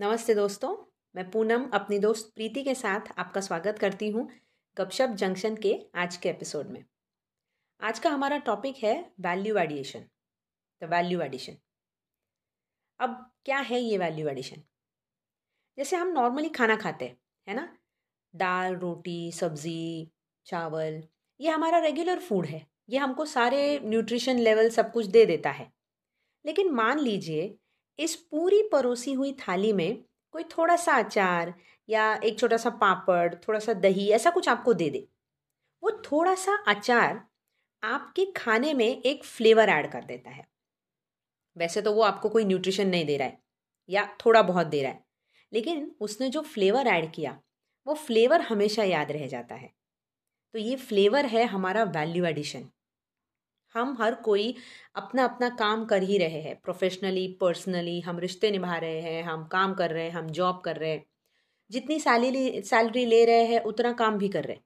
नमस्ते दोस्तों, मैं पूनम अपनी दोस्त प्रीति के साथ आपका स्वागत करती हूँ गपशप जंक्शन के आज के एपिसोड में। आज का हमारा टॉपिक है value addition the value addition अब क्या है ये वैल्यू एडिशन जैसे हम नॉर्मली खाना खाते हैं, है ना? दाल, रोटी, सब्ज़ी, चावल, ये हमारा रेगुलर फ़ूड है। ये हमको सारे न्यूट्रिशन लेवल सब कुछ दे देता है। लेकिन मान लीजिए इस पूरी परोसी हुई थाली में कोई थोड़ा सा अचार या एक छोटा सा पापड़ थोड़ा सा दही, ऐसा कुछ आपको दे दे। वो थोड़ा सा अचार आपके खाने में एक फ्लेवर ऐड कर देता है। वैसे तो वो आपको कोई न्यूट्रिशन नहीं दे रहा है या थोड़ा बहुत दे रहा है, लेकिन उसने जो फ्लेवर ऐड किया, वो फ्लेवर हमेशा याद रह जाता है। तो ये फ्लेवर है हमारा वैल्यू एडिशन। हम हर कोई अपना अपना काम कर ही रहे हैं। प्रोफेशनली पर्सनली हम रिश्ते निभा रहे हैं, हम काम कर रहे हैं, हम जॉब कर रहे हैं। जितनी सैलरी सैलरी ले रहे हैं, उतना काम भी कर रहे हैं।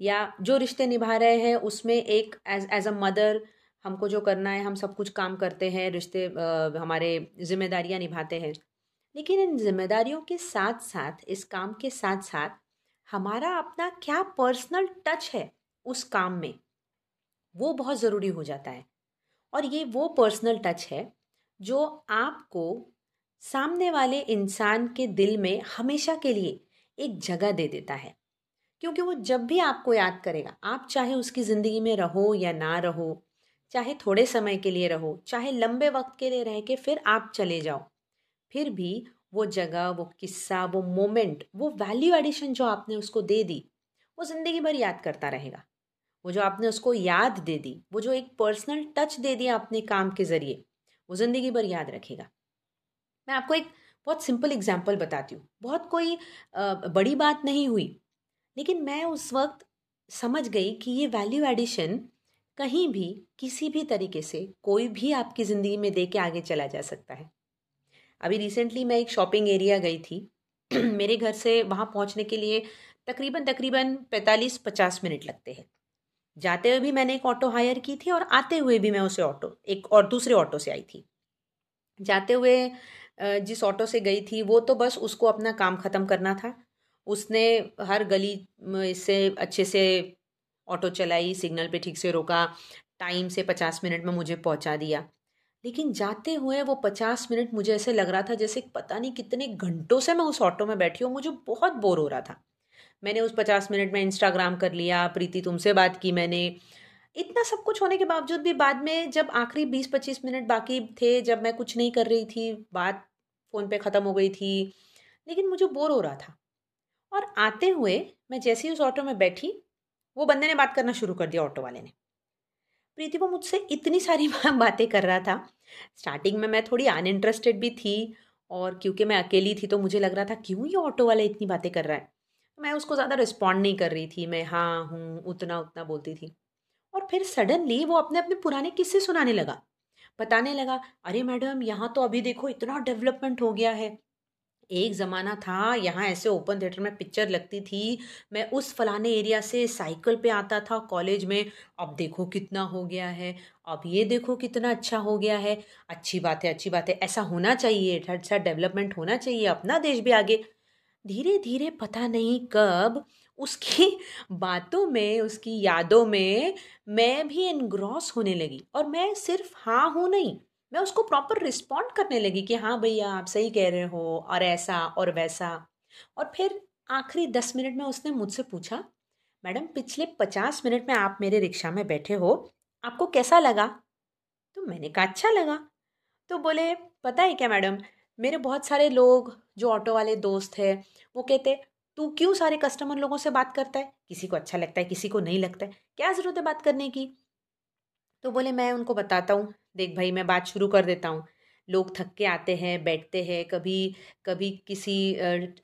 या जो रिश्ते निभा रहे हैं, उसमें एक एज एज अ मदर हमको जो करना है, हम सब कुछ काम करते हैं, रिश्ते हमारे जिम्मेदारियाँ निभाते हैं। लेकिन इन जिम्मेदारियों के साथ साथ इस काम के साथ साथ हमारा अपना क्या पर्सनल टच है उस काम में? वो बहुत ज़रूरी हो जाता है। और ये वो पर्सनल टच है, जो आपको सामने वाले इंसान के दिल में हमेशा के लिए एक जगह दे देता है। क्योंकि वो जब भी आपको याद करेगा, आप चाहे उसकी ज़िंदगी में रहो या ना रहो, चाहे थोड़े समय के लिए रहो, चाहे लंबे वक्त के लिए रह के फिर आप चले जाओ, फिर भी वो जगह, वो किस्सा, वो मोमेंट वो वैल्यू एडिशन जो आपने उसको दे दी, वो ज़िंदगी भर याद करता रहेगा। वो जो आपने उसको याद दे दी, वो जो एक पर्सनल टच दे दिया अपने काम के ज़रिए, वो ज़िंदगी भर याद रखेगा। मैं आपको एक बहुत सिंपल एग्ज़ाम्पल बताती हूँ। बहुत कोई बड़ी बात नहीं हुई, लेकिन मैं उस वक्त समझ गई कि ये वैल्यू एडिशन कहीं भी, किसी भी तरीके से कोई भी आपकी ज़िंदगी में दे के आगे चला जा सकता है। अभी रिसेंटली मैं एक शॉपिंग एरिया गई थी। मेरे घर से वहाँ पहुँचने के लिए तकरीबन तकरीबन पैंतालीस पचास मिनट लगते हैं। जाते हुए भी मैंने एक ऑटो हायर की थी और आते हुए भी मैं उसे ऑटो एक और दूसरे ऑटो से आई थी। जाते हुए जिस ऑटो से गई थी, वो तो बस उसको अपना काम ख़त्म करना था। उसने हर गली से अच्छे से ऑटो चलाई सिग्नल पे ठीक से रोका टाइम से पचास मिनट में मुझे पहुँचा दिया। लेकिन जाते हुए वो पचास मिनट मुझे ऐसे लग रहा था जैसे पता नहीं कितने घंटों से मैं उस ऑटो में बैठी हूँ, मुझे बहुत बोर हो रहा था। मैंने उस पचास मिनट में इंस्टाग्राम कर लिया, प्रीति तुमसे बात की मैंने। इतना सब कुछ होने के बावजूद भी बाद में जब आखिरी बीस पच्चीस मिनट बाकी थे, जब मैं कुछ नहीं कर रही थी, बात फ़ोन पे ख़त्म हो गई थी, लेकिन मुझे बोर हो रहा था। और आते हुए मैं जैसे ही उस ऑटो में बैठी, वो बंदे ने बात करना शुरू कर दिया ऑटो वाले ने। प्रीति, वो मुझसे इतनी सारी बातें कर रहा था। स्टार्टिंग में मैं थोड़ी अनइंटरेस्टेड भी थी और क्योंकि मैं अकेली थी तो मुझे लग रहा था, क्यों ये ऑटो वाला इतनी बातें कर रहा है? मैं उसको ज़्यादा रिस्पॉन्ड नहीं कर रही थी, मैं हाँ हूँ, उतना उतना बोलती थी। और फिर सडनली वो अपने अपने पुराने किस्से सुनाने लगा। बताने लगा, अरे मैडम, यहाँ तो अभी देखो इतना डेवलपमेंट हो गया है। एक ज़माना था, यहाँ ऐसे ओपन थिएटर में पिक्चर लगती थी। मैं उस फलाने एरिया से साइकिल पे आता था कॉलेज में। अब देखो कितना हो गया है, अब ये देखो कितना अच्छा हो गया है। अच्छी बात है, अच्छी बात है, ऐसा होना चाहिए अच्छा डेवलपमेंट होना चाहिए, अपना देश भी आगे। धीरे धीरे पता नहीं कब उसकी बातों में, उसकी यादों में मैं भी इनग्रॉस होने लगी। और मैं सिर्फ़ हाँ हूँ नहीं, मैं उसको प्रॉपर रिस्पॉन्ड करने लगी कि हाँ भैया, आप सही कह रहे हो, और ऐसा और वैसा। और फिर आखिरी दस मिनट में उसने मुझसे पूछा, मैडम, पिछले पचास मिनट में आप मेरे रिक्शा में बैठे हो, आपको कैसा लगा? तो मैंने कहा अच्छा लगा। तो बोले, पता है क्या मैडम, मेरे बहुत सारे लोग, जो ऑटो वाले दोस्त है वो कहते हैं, तू क्यों सारे कस्टमर लोगों से बात करता है? किसी को अच्छा लगता है, किसी को नहीं लगता है। क्या ज़रूरत है बात करने की? तो बोले, मैं उनको बताता हूँ। देख भाई, मैं बात शुरू कर देता हूँ। लोग थक के आते हैं, बैठते हैं, कभी कभी किसी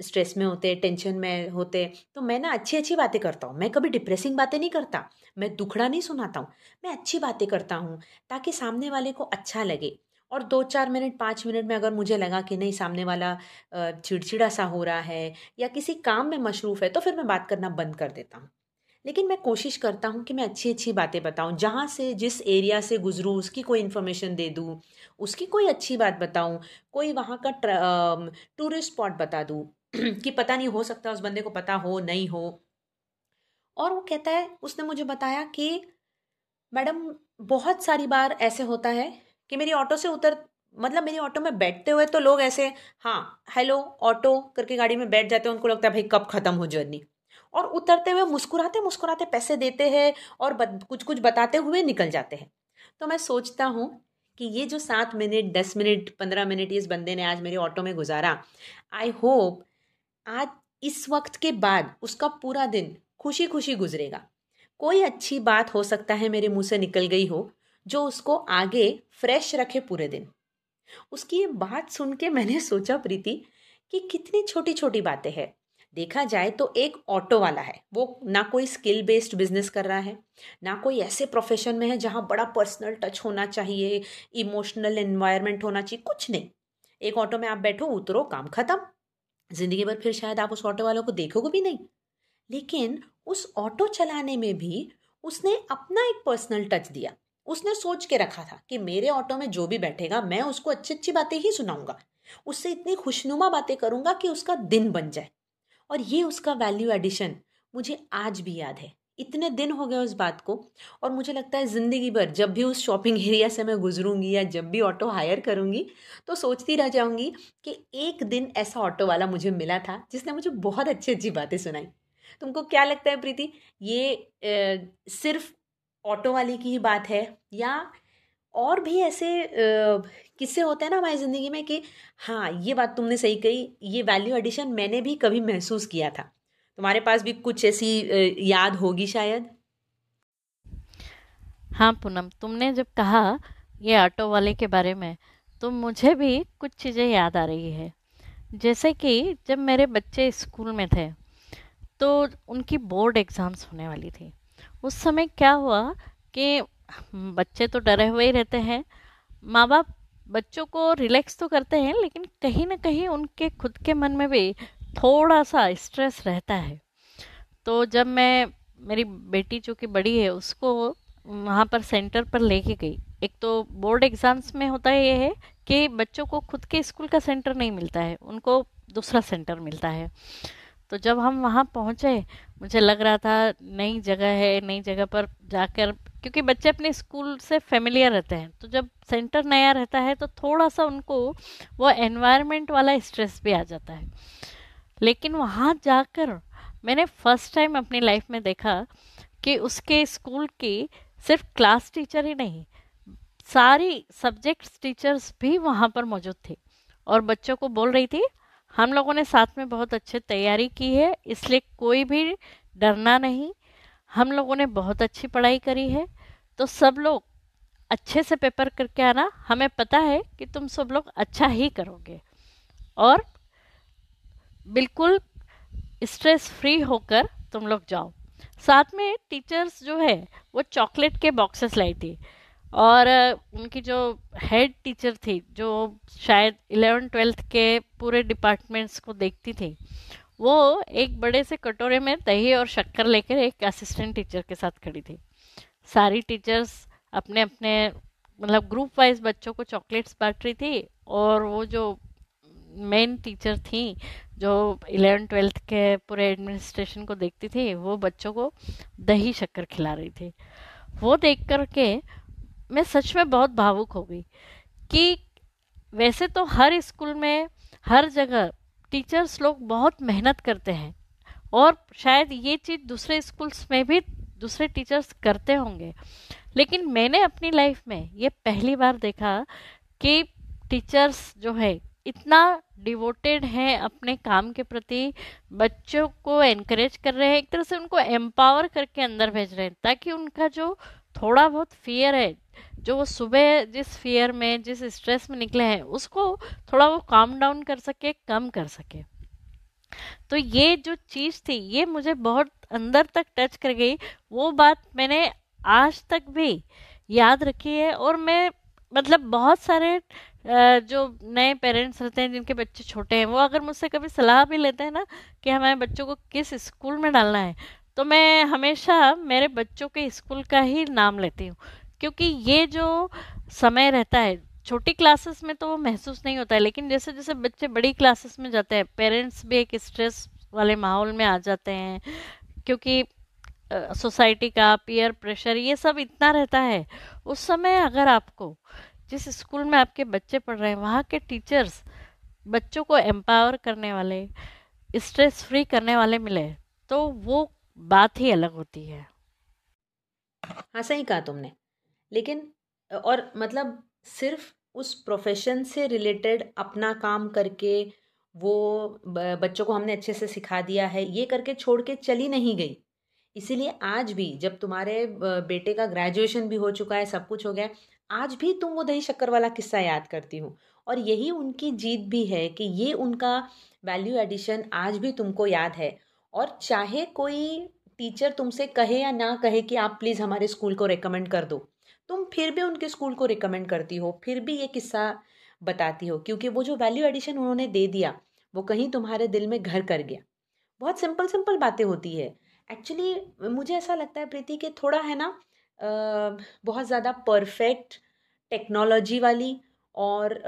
स्ट्रेस में होते टेंशन में होते तो मैं ना अच्छी अच्छी बातें करता हूँ। मैं कभी डिप्रेसिंग बातें नहीं करता। मैं दुखड़ा नहीं सुनाता हूँ। मैं अच्छी बातें करता हूँ ताकि सामने वाले को अच्छा लगे। और दो चार मिनट, पाँच मिनट में अगर मुझे लगा कि नहीं, सामने वाला चिड़चिड़ा सा हो रहा है या किसी काम में मशरूफ़ है तो फिर मैं बात करना बंद कर देता हूँ। लेकिन मैं कोशिश करता हूँ कि मैं अच्छी अच्छी बातें बताऊँ, जहाँ से, जिस एरिया से गुजरूँ, उसकी कोई इन्फॉर्मेशन दे दूँ, उसकी कोई अच्छी बात बताऊँ, कोई वहाँ का टूरिस्ट स्पॉट बता दूँ कि पता नहीं हो सकता उस बंदे को पता हो, नहीं हो। और वो कहता है, उसने मुझे बताया कि, मैडम, बहुत सारी बार ऐसे होता है कि मेरी ऑटो से उतर मतलब मेरी ऑटो में बैठते हुए तो लोग ऐसे हाँ हेलो ऑटो करके गाड़ी में बैठ जाते हैं उनको लगता है भाई कब ख़त्म हो जर्नी और उतरते हुए मुस्कुराते मुस्कुराते पैसे देते हैं और बत, कुछ कुछ बताते हुए निकल जाते हैं। तो मैं सोचता हूँ कि ये जो सात मिनट दस मिनट पंद्रह मिनट इस बंदे ने आज मेरे ऑटो में गुजारा आई होप आज इस वक्त के बाद उसका पूरा दिन खुशी खुशी गुजरेगा। कोई अच्छी बात हो सकता है मेरे मुँह से निकल गई हो जो उसको आगे फ्रेश रखे पूरे दिन। उसकी ये बात सुन के मैंने सोचा प्रीति कि कितनी छोटी छोटी बातें हैं। देखा जाए तो एक ऑटो वाला है। वो ना कोई स्किल बेस्ड बिज़नेस कर रहा है, ना कोई ऐसे प्रोफेशन में है जहाँ बड़ा पर्सनल टच होना चाहिए इमोशनल एनवायरनमेंट होना चाहिए, कुछ नहीं। एक ऑटो में आप बैठो, उतरो, काम खत्म। ज़िंदगी भर फिर शायद आप उस ऑटो वालों को देखोगे भी नहीं। लेकिन उस ऑटो चलाने में भी उसने अपना एक पर्सनल टच दिया। उसने सोच के रखा था कि मेरे ऑटो में जो भी बैठेगा मैं उसको अच्छी अच्छी बातें ही सुनाऊँगा। उससे इतनी खुशनुमा बातें करूँगा कि उसका दिन बन जाए। और ये उसका वैल्यू एडिशन मुझे आज भी याद है। इतने दिन हो गए उस बात को और मुझे लगता है ज़िंदगी भर जब भी उस शॉपिंग एरिया से मैं गुजरूँगी या जब भी ऑटो हायर करूँगी तो सोचती रह जाऊँगी कि एक दिन ऐसा ऑटो वाला मुझे मिला था जिसने मुझे बहुत अच्छी अच्छी बातें सुनाई। तुमको क्या लगता है प्रीति? ये ए, सिर्फ़ ऑटो वाले की ही बात है, या और भी ऐसे किस्से होते हैं ना हमारी ज़िंदगी में कि हाँ ये बात तुमने सही कही, ये वैल्यू एडिशन मैंने भी कभी महसूस किया था। तुम्हारे पास भी कुछ ऐसी याद होगी शायद? हाँ पूनम, तुमने जब कहा ये ऑटो वाले के बारे में तो मुझे भी कुछ चीज़ें याद आ रही है। जैसे कि जब मेरे बच्चे स्कूल में थे तो उनकी बोर्ड एग्ज़ाम्स होने वाली थी। उस समय क्या हुआ कि बच्चे तो डरे हुए ही रहते हैं। माँ बाप बच्चों को रिलैक्स तो करते हैं, लेकिन कहीं ना कहीं उनके खुद के मन में भी थोड़ा सा स्ट्रेस रहता है। तो जब मैं, मेरी बेटी जो कि बड़ी है, उसको वहाँ पर सेंटर पर लेके गई। एक तो बोर्ड एग्ज़ाम्स में होता है ये है कि बच्चों को खुद के स्कूल का सेंटर नहीं मिलता है, उनको दूसरा सेंटर मिलता है। तो जब हम वहाँ पहुँचे मुझे लग रहा था नई जगह है, नई जगह पर जाकर क्योंकि बच्चे अपने स्कूल से फेमिलियर रहते हैं। तो जब सेंटर नया रहता है तो थोड़ा सा उनको वो एनवायरनमेंट वाला स्ट्रेस भी आ जाता है। लेकिन वहाँ जाकर मैंने फ़र्स्ट टाइम अपनी लाइफ में देखा कि उसके स्कूल की सिर्फ़ क्लास टीचर ही नहीं, सारी सब्जेक्ट्स टीचर्स भी वहाँ पर मौजूद थे। और बच्चों को बोल रही थी हम लोगों ने साथ में बहुत अच्छे तैयारी की है, इसलिए कोई भी डरना नहीं। हम लोगों ने बहुत अच्छी पढ़ाई करी है। तो सब लोग अच्छे से पेपर करके आना। हमें पता है कि तुम सब लोग अच्छा ही करोगे। और बिल्कुल स्ट्रेस फ्री होकर तुम लोग जाओ। साथ में टीचर्स जो है, वो चॉकलेट के बॉक्सेस लाई थी। और उनकी जो हेड टीचर थी, जो शायद इलेवन ट्वेल्थ के पूरे डिपार्टमेंट्स को देखती थी, वो एक बड़े से कटोरे में दही और शक्कर लेकर एक असिस्टेंट टीचर के साथ खड़ी थी। सारी टीचर्स अपने अपने मतलब ग्रुप वाइज बच्चों को चॉकलेट्स बांट रही थी और वो जो मेन टीचर थी, जो इलेवन ट्वेल्थ के पूरे एडमिनिस्ट्रेशन को देखती थी, वो बच्चों को दही शक्कर खिला रही थी। वो देख कर के मैं सच में बहुत भावुक हो गई कि वैसे तो हर स्कूल में, हर जगह टीचर्स लोग बहुत मेहनत करते हैं और शायद ये चीज़ दूसरे स्कूल्स में भी दूसरे टीचर्स करते होंगे। लेकिन मैंने अपनी लाइफ में ये पहली बार देखा कि टीचर्स जो है, इतना डिवोटेड हैं अपने काम के प्रति, बच्चों को एनकरेज कर रहे हैं, एक तरह से उनको एम्पावर करके अंदर भेज रहे हैं, ताकि उनका जो थोड़ा बहुत फियर है जो वो सुबह जिस फियर में, जिस स्ट्रेस में निकले हैं, उसको थोड़ा वो काम डाउन कर सके, कम कर सके। तो ये जो चीज़ थी, ये मुझे बहुत अंदर तक टच कर गई। वो बात मैंने आज तक भी याद रखी है और मैं मतलब बहुत सारे जो नए पेरेंट्स रहते हैं, जिनके बच्चे छोटे हैं, वो अगर मुझसे कभी सलाह भी लेते हैं ना कि हमारे बच्चों को किस स्कूल में डालना है तो मैं हमेशा मेरे बच्चों के स्कूल का ही नाम लेती हूँ। क्योंकि ये जो समय रहता है, छोटी क्लासेस में तो वो महसूस नहीं होता है, लेकिन जैसे जैसे बच्चे बड़ी क्लासेस में जाते हैं पेरेंट्स भी एक स्ट्रेस वाले माहौल में आ जाते हैं, क्योंकि सोसाइटी का पीयर प्रेशर ये सब इतना रहता है। उस समय अगर आपको, जिस स्कूल में आपके बच्चे पढ़ रहे हैं, वहाँ के टीचर्स बच्चों को एम्पावर करने वाले स्ट्रेस फ्री करने वाले मिले तो वो बात ही अलग होती है। हाँ सही कहा तुमने। लेकिन, और मतलब सिर्फ़ उस प्रोफेशन से रिलेटेड अपना काम करके वो बच्चों को हमने अच्छे से सिखा दिया है, ये करके छोड़ के चली नहीं गई। इसीलिए आज भी जब तुम्हारे बेटे का ग्रेजुएशन भी हो चुका है, सब कुछ हो गया आज भी तुम वो दही शक्कर वाला किस्सा याद करती हो। और यही उनकी जीत भी है कि ये उनका वैल्यू एडिशन आज भी तुमको याद है। और चाहे कोई टीचर तुमसे कहे या ना कहे कि आप प्लीज़ हमारे स्कूल को रिकमेंड कर दो। तुम फिर भी उनके स्कूल को रिकमेंड करती हो, फिर भी ये किस्सा बताती हो, क्योंकि वो जो वैल्यू एडिशन उन्होंने दे दिया, वो कहीं तुम्हारे दिल में घर कर गया। बहुत सिंपल सिंपल बातें होती है। एक्चुअली मुझे ऐसा लगता है, प्रीति, कि थोड़ा है ना बहुत ज़्यादा परफेक्ट टेक्नोलॉजी वाली और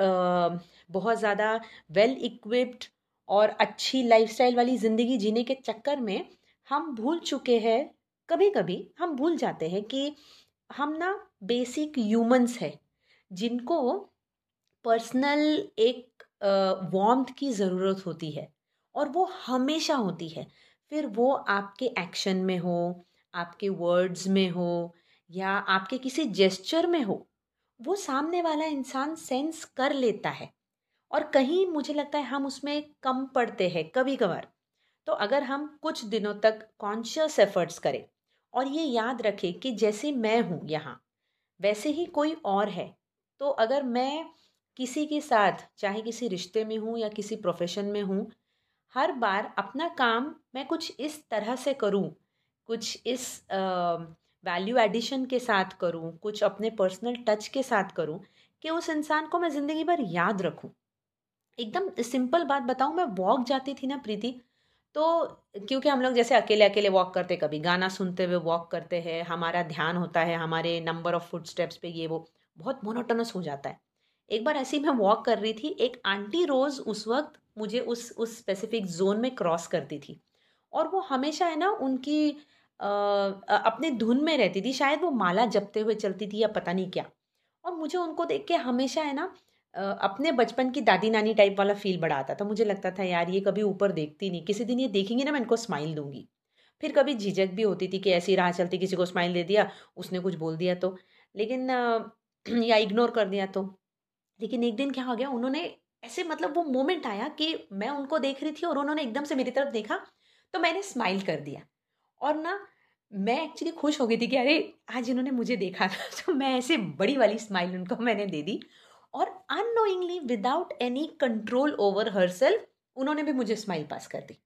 बहुत ज़्यादा वेल इक्विप्ड और अच्छी लाइफस्टाइल वाली ज़िंदगी जीने के चक्कर में हम भूल चुके हैं कभी कभी हम भूल जाते हैं कि हम ना बेसिक ह्यूमंस है, जिनको पर्सनल एक वार्मथ की ज़रूरत होती है और वो हमेशा होती है। फिर वो आपके एक्शन में हो, आपके वर्ड्स में हो या आपके किसी जेस्चर में हो, वो सामने वाला इंसान सेंस कर लेता है और कहीं मुझे लगता है हम उसमें कम पड़ते हैं कभी कभार तो अगर हम कुछ दिनों तक कॉन्शियस एफर्ट्स करें और ये याद रखें कि जैसे मैं हूँ यहाँ, वैसे ही कोई और है तो अगर मैं किसी के साथ, चाहे किसी रिश्ते में हूँ या किसी प्रोफेशन में हूँ, हर बार अपना काम मैं कुछ इस तरह से करूँ, कुछ इस वैल्यू एडिशन के साथ करूँ, कुछ अपने पर्सनल टच के साथ करूँ कि उस इंसान को मैं ज़िंदगी भर याद रखूँ। एकदम सिंपल बात बताऊँ, मैं वॉक जाती थी ना प्रीति तो क्योंकि हम लोग जैसे अकेले अकेले वॉक करते कभी गाना सुनते हुए वॉक करते हैं हमारा ध्यान होता है हमारे नंबर ऑफ़ फुट स्टेप्स पे ये वो बहुत मोनोटोनस हो जाता है। एक बार ऐसी मैं वॉक कर रही थी एक आंटी रोज़ उस वक्त मुझे उस उस स्पेसिफिक जोन में क्रॉस करती थी और वो हमेशा है ना उनकी आ, अपने धुन में रहती थी शायद वो माला जपते हुए चलती थी या पता नहीं क्या। और मुझे उनको देख के हमेशा है ना अपने बचपन की दादी नानी टाइप वाला फील बड़ा आता था। मुझे लगता था, यार, ये कभी ऊपर देखती नहीं। किसी दिन ये देखेंगे ना, मैं इनको स्माइल दूँगी। फिर कभी झिझक भी होती थी कि ऐसी राह चलती, किसी को स्माइल दे दिया, उसने कुछ बोल दिया तो। लेकिन या इग्नोर कर दिया तो। लेकिन एक दिन क्या हो गया, उन्होंने ऐसे मतलब वो मोमेंट आया कि मैं उनको देख रही थी और उन्होंने एकदम से मेरी तरफ़ देखा तो मैंने स्माइल कर दिया। और ना, मैं एक्चुअली खुश हो गई थी कि अरे, आज इन्होंने मुझे देखा था। तो मैं ऐसे बड़ी वाली स्माइल उनको मैंने दे दी। और annoyingly without any control over herself उन्होंने भी मुझे स्माइल पास कर दी।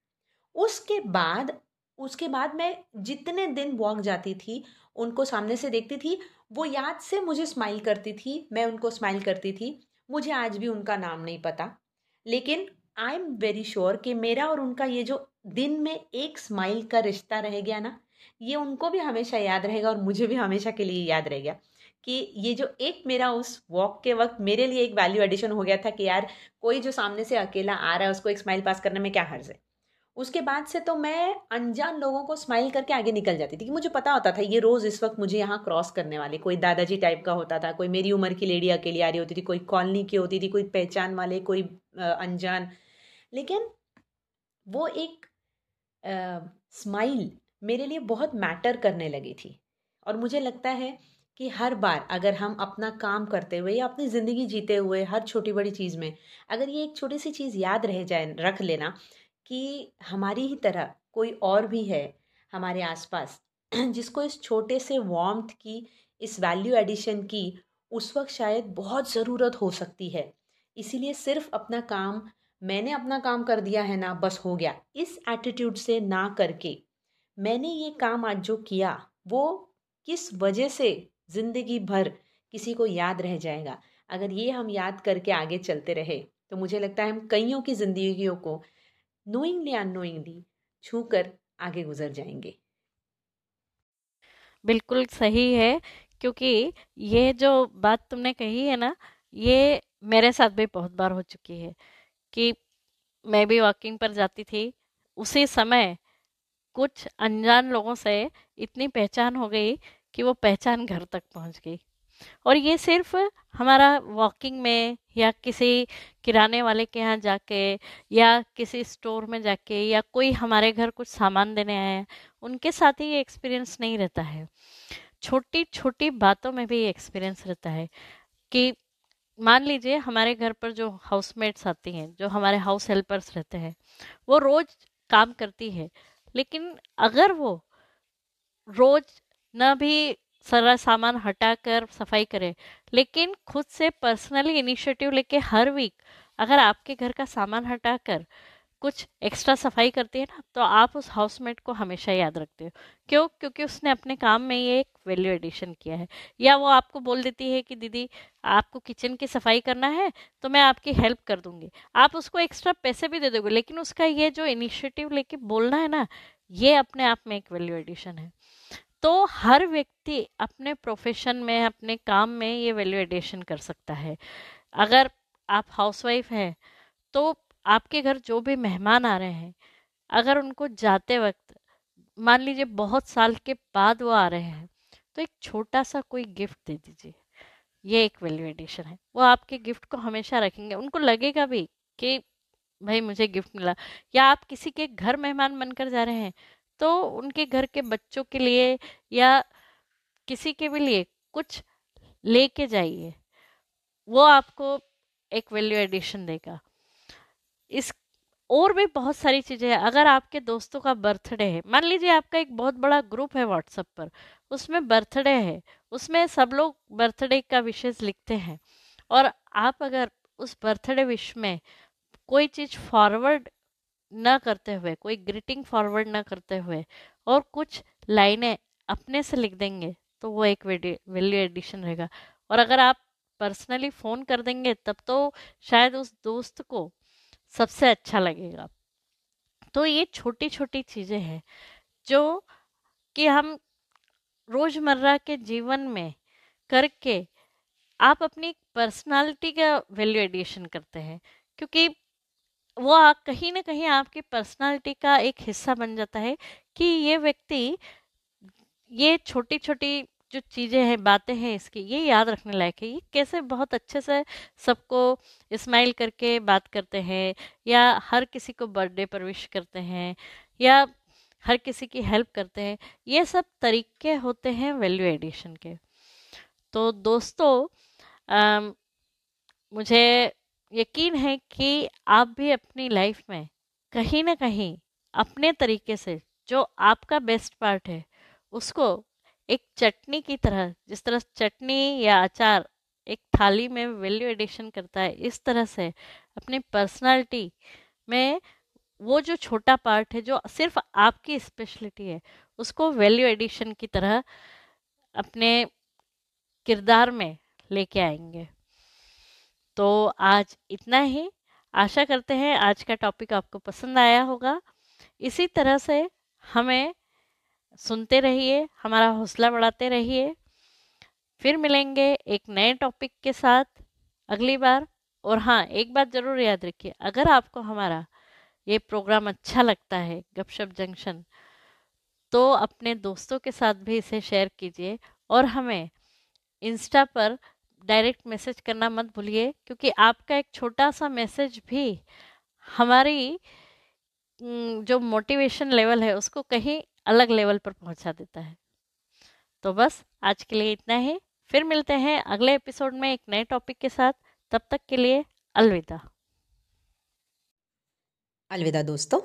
उसके बाद उसके बाद मैं जितने दिन वॉक जाती थी, उनको सामने से देखती थी, वो याद से मुझे स्माइल करती थी, मैं उनको स्माइल करती थी, मुझे आज भी उनका नाम नहीं पता। लेकिन आई एम वेरी श्योर कि मेरा और उनका ये जो दिन में एक स्माइल का रिश्ता रह गया ना, ये उनको भी हमेशा याद रहेगा और मुझे भी हमेशा के लिए याद रह गया। कि ये जो एक मेरा उस वॉक के वक्त मेरे लिए एक वैल्यू एडिशन हो गया था कि यार कोई जो सामने से अकेला आ रहा है, उसको एक स्माइल पास करने में क्या हर्ज है? उसके बाद से तो मैं अनजान लोगों को स्माइल करके आगे निकल जाती थी कि मुझे पता होता था ये रोज़ इस वक्त मुझे यहाँ क्रॉस करने वाले, कोई दादाजी टाइप का होता था, कोई मेरी उम्र की लेडी अकेली आ रही होती थी, कोई कॉलोनी की होती थी, कोई पहचान वाले, कोई अनजान। लेकिन वो एक स्माइल मेरे लिए बहुत मैटर करने लगी थी। और मुझे लगता है कि हर बार अगर हम अपना काम करते हुए या अपनी ज़िंदगी जीते हुए हर छोटी बड़ी चीज़ में अगर ये एक छोटी सी चीज़ याद रह जाए, रख लेना कि हमारी ही तरह कोई और भी है हमारे आसपास, जिसको इस छोटे से वार्मथ की, इस वैल्यू एडिशन की उस वक्त शायद बहुत ज़रूरत हो सकती है। इसीलिए सिर्फ़ अपना काम, मैंने अपना काम कर दिया है ना, बस हो गया। इस एटीट्यूड से ना करके मैंने ये काम आज जो किया, वो किस वजह से ज़िंदगी भर किसी को याद रह जाएगा। अगर ये हम याद करके आगे चलते रहे तो मुझे लगता है हम कईयों की ज़िंदगियों को नोइंगली अनोइंगली छू कर आगे गुजर जाएँगे। बिल्कुल सही है, क्योंकि ये जो बात तुमने कही है ना, ये मेरे साथ भी बहुत बार हो चुकी है कि मैं भी वॉकिंग पर जाती थी, उसी समय कुछ अनजान लोगों से इतनी पहचान हो गई कि वो पहचान घर तक पहुँच गई। और ये सिर्फ़ हमारा वॉकिंग में या किसी किराने वाले के यहाँ जाके या किसी स्टोर में जाके या कोई हमारे घर कुछ सामान देने आए उनके साथ ही ये एक्सपीरियंस नहीं रहता है। छोटी छोटी बातों में भी एक्सपीरियंस रहता है कि मान लीजिए हमारे घर पर जो हाउसमेट्स आती हैं, जो हमारे हाउस हेल्पर्स रहते हैं, वो रोज काम करती है, लेकिन अगर वो रोज न भी सारा सामान हटाकर सफ़ाई करे। लेकिन खुद से पर्सनली इनिशिएटिव लेके हर वीक अगर आपके घर का सामान हटाकर कुछ एक्स्ट्रा सफ़ाई करती है ना तो आप उस हाउसमेट को हमेशा याद रखते हो। क्यों? क्योंकि उसने अपने काम में ये एक वैल्यू एडिशन किया है। या वो आपको बोल देती है कि, दीदी, आपको किचन की सफ़ाई करना है तो मैं आपकी हेल्प कर दूँगी। आप उसको एक्स्ट्रा पैसे भी दे दोगे, लेकिन उसका ये जो इनिशिएटिव लेके बोलना है ना, ये अपने आप में एक वैल्यू एडिशन है। तो हर व्यक्ति अपने प्रोफेशन में, अपने काम में ये वैल्यू एडिशन कर सकता है। अगर आप हाउसवाइफ हैं तो आपके घर जो भी मेहमान आ रहे हैं, अगर उनको जाते वक्त, मान लीजिए बहुत साल के बाद वो आ रहे हैं तो एक छोटा सा कोई गिफ्ट दे दीजिए। ये एक वैल्यू एडिशन है। वो आपके गिफ्ट को हमेशा रखेंगे। उनको लगेगा भी कि, भाई, मुझे गिफ्ट मिला। या आप किसी के घर मेहमान बनकर जा रहे हैं तो उनके घर के बच्चों के लिए या किसी के भी लिए कुछ लेके जाइए। वो आपको एक वैल्यू एडिशन देगा। इस और भी बहुत सारी चीज़ें हैं। अगर आपके दोस्तों का बर्थडे है, मान लीजिए आपका एक बहुत बड़ा ग्रुप है व्हाट्सएप पर, उसमें बर्थडे है, उसमें सब लोग बर्थडे का विशेष लिखते हैं। और आप अगर उस बर्थडे विश में कोई चीज़ फॉरवर्ड न करते हुए, कोई ग्रीटिंग फॉरवर्ड न करते हुए और कुछ लाइनें अपने से लिख देंगे तो वो एक वैल्यू एडिशन रहेगा। और अगर आप पर्सनली फ़ोन कर देंगे, तब तो शायद उस दोस्त को सबसे अच्छा लगेगा। तो ये छोटी छोटी चीज़ें हैं, जो कि हम रोज़मर्रा के जीवन में करके आप अपनी पर्सनालिटी का वैल्यू एडिशन करते हैं, क्योंकि वो कहीं ना कहीं आपकी पर्सनालिटी का एक हिस्सा बन जाता है कि ये व्यक्ति ये छोटी छोटी जो चीज़ें हैं बातें हैं इसकी ये याद रखने लायक है। ये कैसे बहुत अच्छे से सबको स्माइल करके बात करते हैं या हर किसी को बर्थडे पर विश करते हैं या हर किसी की हेल्प करते हैं ये सब तरीके होते हैं वैल्यू एडिशन के। तो दोस्तों आ, मुझे यकीन है कि आप भी अपनी लाइफ में कहीं ना कहीं अपने तरीके से जो आपका बेस्ट पार्ट है, उसको एक चटनी की तरह, जिस तरह चटनी या अचार एक थाली में वैल्यू एडिशन करता है, इस तरह से अपनी पर्सनालिटी में वो जो छोटा पार्ट है, जो सिर्फ़ आपकी स्पेशलिटी है, उसको वैल्यू एडिशन की तरह अपने किरदार में लेके आएँगे। तो आज इतना ही। आशा करते हैं आज का टॉपिक आपको पसंद आया होगा। इसी तरह से हमें सुनते रहिए, हमारा हौसला बढ़ाते रहिए। फिर मिलेंगे एक नए टॉपिक के साथ अगली बार। और हाँ एक बात ज़रूर याद रखिए, अगर आपको हमारा ये प्रोग्राम अच्छा लगता है, गपशप जंक्शन तो अपने दोस्तों के साथ भी इसे शेयर कीजिए। और हमें इंस्टा पर डायरेक्ट मैसेज करना मत भूलिए, क्योंकि आपका एक छोटा सा मैसेज भी हमारी जो मोटिवेशन लेवल है, उसको कहीं अलग लेवल पर पहुँचा देता है। तो बस, आज के लिए इतना ही। फिर मिलते हैं अगले एपिसोड में एक नए टॉपिक के साथ। तब तक के लिए अलविदा। अलविदा दोस्तों।